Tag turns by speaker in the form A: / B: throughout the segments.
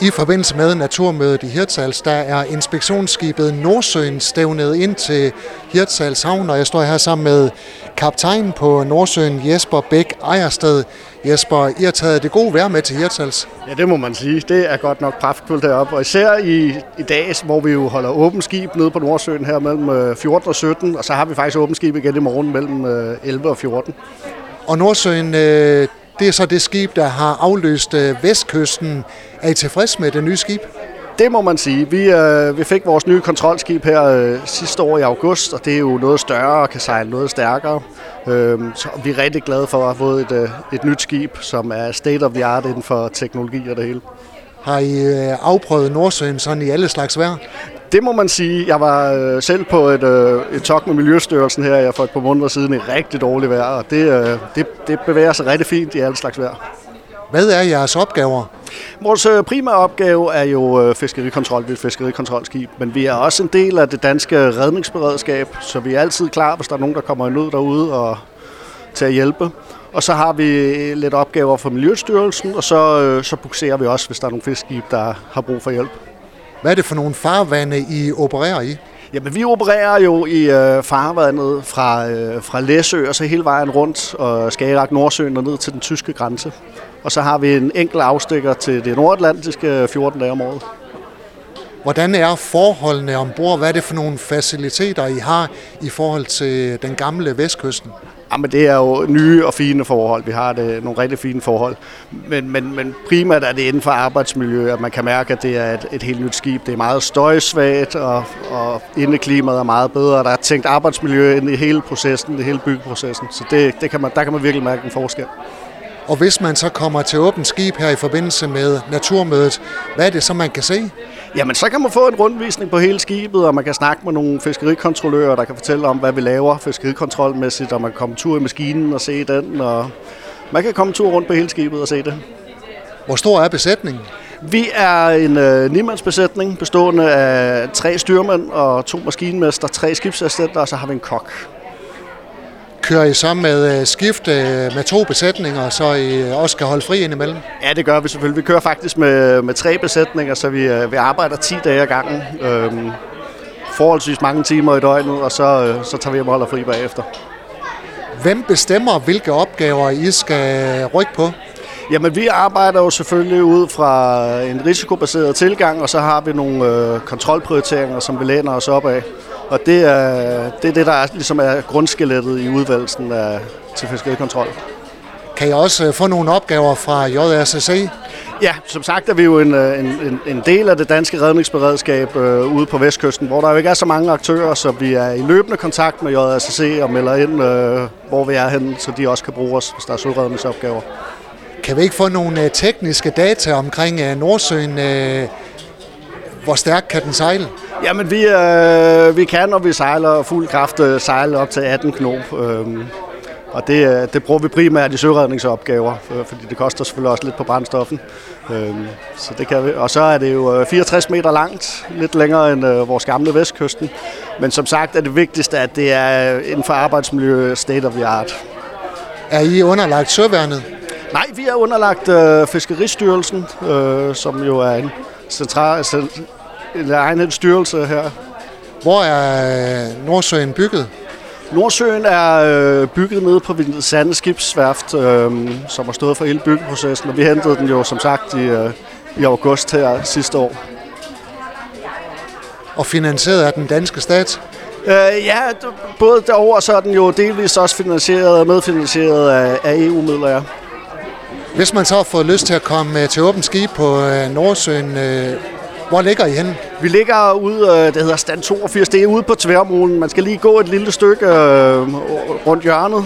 A: I forbindelse med naturmødet i Hirtshals, der er inspektionsskibet Nordsøen stævnet ind til Hirtshals Havn, og jeg står her sammen med kaptajn på Nordsøen, Jesper Bæk Ejersted. Jesper, I har taget det gode vejr med til Hirtshals.
B: Ja, det må man sige. Det er godt nok praftfuldt deroppe, og især i, i dag, hvor vi jo holder åbent skib nede på Nordsøen her mellem 14 øh, og 17, og så har vi faktisk åbent skib igen i morgen mellem 11 øh, og 14.
A: Og Nordsøen, øh, det er så det skib, der har afløst øh, vestkysten. Er I tilfreds med det nye skib?
B: Det må man sige. Vi, øh, vi fik vores nye kontrolskib her øh, sidste år i august, og det er jo noget større og kan sejle noget stærkere. Øh, så vi er rigtig glade for at have fået et, øh, et nyt skib, som er state of the art inden for teknologi og det hele.
A: Har I øh, afprøvet Nordsøen sådan i alle slags vejr?
B: Det må man sige. Jeg var øh, selv på et, øh, et talk med Miljøstyrelsen her for et par måneder siden i rigtig dårligt vejr, og det, øh, det, det bevæger sig rigtig fint i alle slags vejr.
A: Hvad er jeres opgaver?
B: Vores primære opgave er jo fiskerikontrol ved et fiskerikontrolskib, men vi er også en del af det danske redningsberedskab, så vi er altid klar, hvis der er nogen, der kommer i nød derude og til at hjælpe. Og så har vi lidt opgaver for Miljøstyrelsen, og så, så bukserer vi også, hvis der er nogle fiskeskib, der har brug for hjælp.
A: Hvad er det for nogle farvande, I opererer i?
B: Jamen, vi opererer jo i øh, farvandet fra, øh, fra Læsø og så hele vejen rundt og Skagerrak Nordsøen og ned til den tyske grænse. Og så har vi en enkelt afstikker til det nordatlantiske 14 dage om året.
A: Hvordan er forholdene ombord? Hvad er det for nogle faciliteter, I har i forhold til den gamle vestkysten?
B: Jamen, det er jo nye og fine forhold. Vi har det, nogle rigtig fine forhold. Men, men, men primært er det inden for arbejdsmiljø, at man kan mærke, at det er et, et helt nyt skib. Det er meget støjsvagt, og, og indeklimaet er meget bedre. Der er tænkt arbejdsmiljø ind i hele processen, i hele byggeprocessen. Så det, det kan man, der kan man virkelig mærke en forskel.
A: Og hvis man så kommer til åbent skib her i forbindelse med naturmødet, hvad er det så, man kan se?
B: Jamen, så kan man få en rundvisning på hele skibet, og man kan snakke med nogle fiskerikontrollører, der kan fortælle om, hvad vi laver fiskerikontrolmæssigt, og man kan komme tur i maskinen og se den, og man kan komme tur rundt på hele skibet og se det.
A: Hvor stor er besætningen?
B: Vi er en øh, nimandsbesætning bestående af tre styrmænd og to maskinmester, tre skibsassistenter, og så har vi en kok.
A: Kører I så med øh, skift øh, med to besætninger, så I øh, også skal holde fri indimellem?
B: Ja, det gør vi selvfølgelig. Vi kører faktisk med, med tre besætninger, så vi, vi arbejder 10 dage ad gangen. Øhm, forholdsvis mange timer i døgnet, og så, så tager vi hjem og holder fri bagefter.
A: Hvem bestemmer, hvilke opgaver I skal rykke på?
B: Jamen, vi arbejder jo selvfølgelig ud fra en risikobaseret tilgang, og så har vi nogle øh, kontrolprioriteringer, som vi læner os op af. Og det er det, er det der er, ligesom er grundskelettet i udvalgelsen af, til fiskerikontrol.
A: Kan I også øh, få nogle opgaver fra JRCC?
B: Ja, som sagt er vi jo en, øh, en, en del af det danske redningsberedskab øh, ude på Vestkysten, hvor der jo ikke er så mange aktører, så vi er i løbende kontakt med JRCC og melder ind, øh, hvor vi er henne, så de også kan bruge os, hvis der er søredningsopgaver.
A: Kan vi ikke få nogle øh, tekniske data omkring Nordsøen? Hvor stærkt kan den sejle?
B: Jamen, vi, øh, vi kan, når vi sejler fuld kraft, øh, sejle op til 18 knop. Øh, og det, øh, det bruger vi primært i søredningsopgaver, fordi det koster selvfølgelig også lidt på brændstoffen. Øh, så det kan vi. Og så er det jo 64 meter langt, lidt længere end øh, vores gamle vestkysten. Men som sagt er det vigtigste, at det er inden for arbejdsmiljø state of the art.
A: Er I underlagt søværnet?
B: Nej, vi er underlagt øh, Fiskeristyrelsen, øh, som jo er en central, en egen styrelse her.
A: Hvor er øh, Nordsøen bygget?
B: Nordsøen er øh, bygget nede på Sande Skibsværft, øh, som har stået for hele byggeprocessen, og vi hentede den jo som sagt i, øh, i august her sidste år.
A: Og finansieret af den danske stat?
B: Øh, ja, både derovre, så er den jo delvis også finansieret og medfinansieret af, af EU-midler, ja.
A: Hvis man så har fået lyst til at komme øh, til åbent skib på Nordsøen, øh, hvor ligger I henne?
B: Vi ligger ude, øh, det hedder stand 82, det er ude på Tværmolen. Man skal lige gå et lille stykke øh, rundt hjørnet,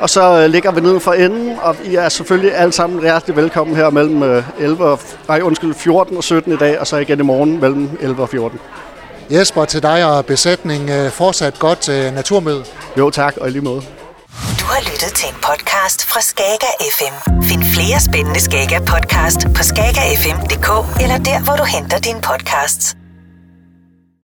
B: og så øh, ligger vi nede for enden, og I er selvfølgelig alle sammen hjertelig velkommen her mellem 11 og, nej, undskyld, 14 og 17 i dag, og så igen i morgen mellem 11 og 14.
A: Jesper, til dig og besætning fortsat godt naturmøde.
B: Jo tak, og i lige måde.
C: Du har lyttet til en podcast fra Skager FM. Find flere spændende Skager podcast på skagerfm.dk eller der, hvor du henter dine podcasts.